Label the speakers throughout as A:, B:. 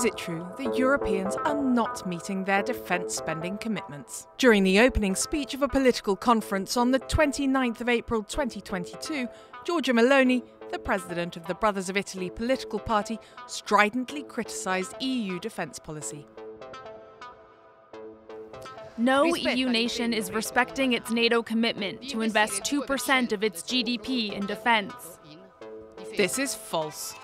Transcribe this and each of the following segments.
A: Is it true that Europeans are not meeting their defence spending commitments? During the opening speech of a political conference on the 29th of April 2022, Giorgia Meloni, the president of the Brothers of Italy political party, stridently criticised EU defence policy.
B: No EU nation is respecting its NATO commitment to invest 2% of its GDP in defence.
A: This is false.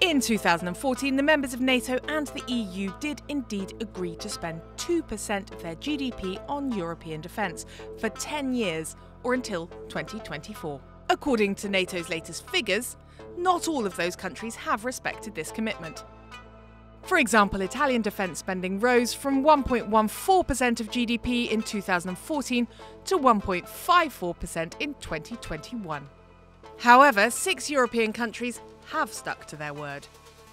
A: In 2014, the members of NATO and the EU did indeed agree to spend 2% of their GDP on European defence for 10 years or until 2024. According to NATO's latest figures, not all of those countries have respected this commitment. For example, Italian defence spending rose from 1.14% of GDP in 2014 to 1.54% in 2021. However, six European countries have stuck to their word.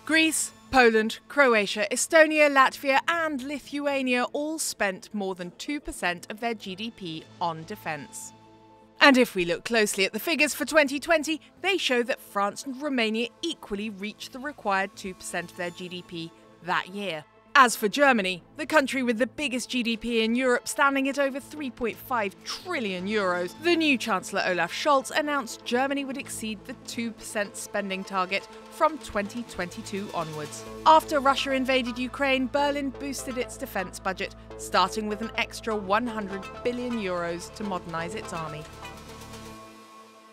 A: Greece, Poland, Croatia, Estonia, Latvia, and Lithuania all spent more than 2% of their GDP on defence. And if we look closely at the figures for 2020, they show that France and Romania equally reached the required 2% of their GDP that year. As for Germany, the country with the biggest GDP in Europe standing at over 3.5 trillion euros, the new Chancellor Olaf Scholz announced Germany would exceed the 2% spending target from 2022 onwards. After Russia invaded Ukraine, Berlin boosted its defence budget, starting with an extra 100 billion euros to modernise its army.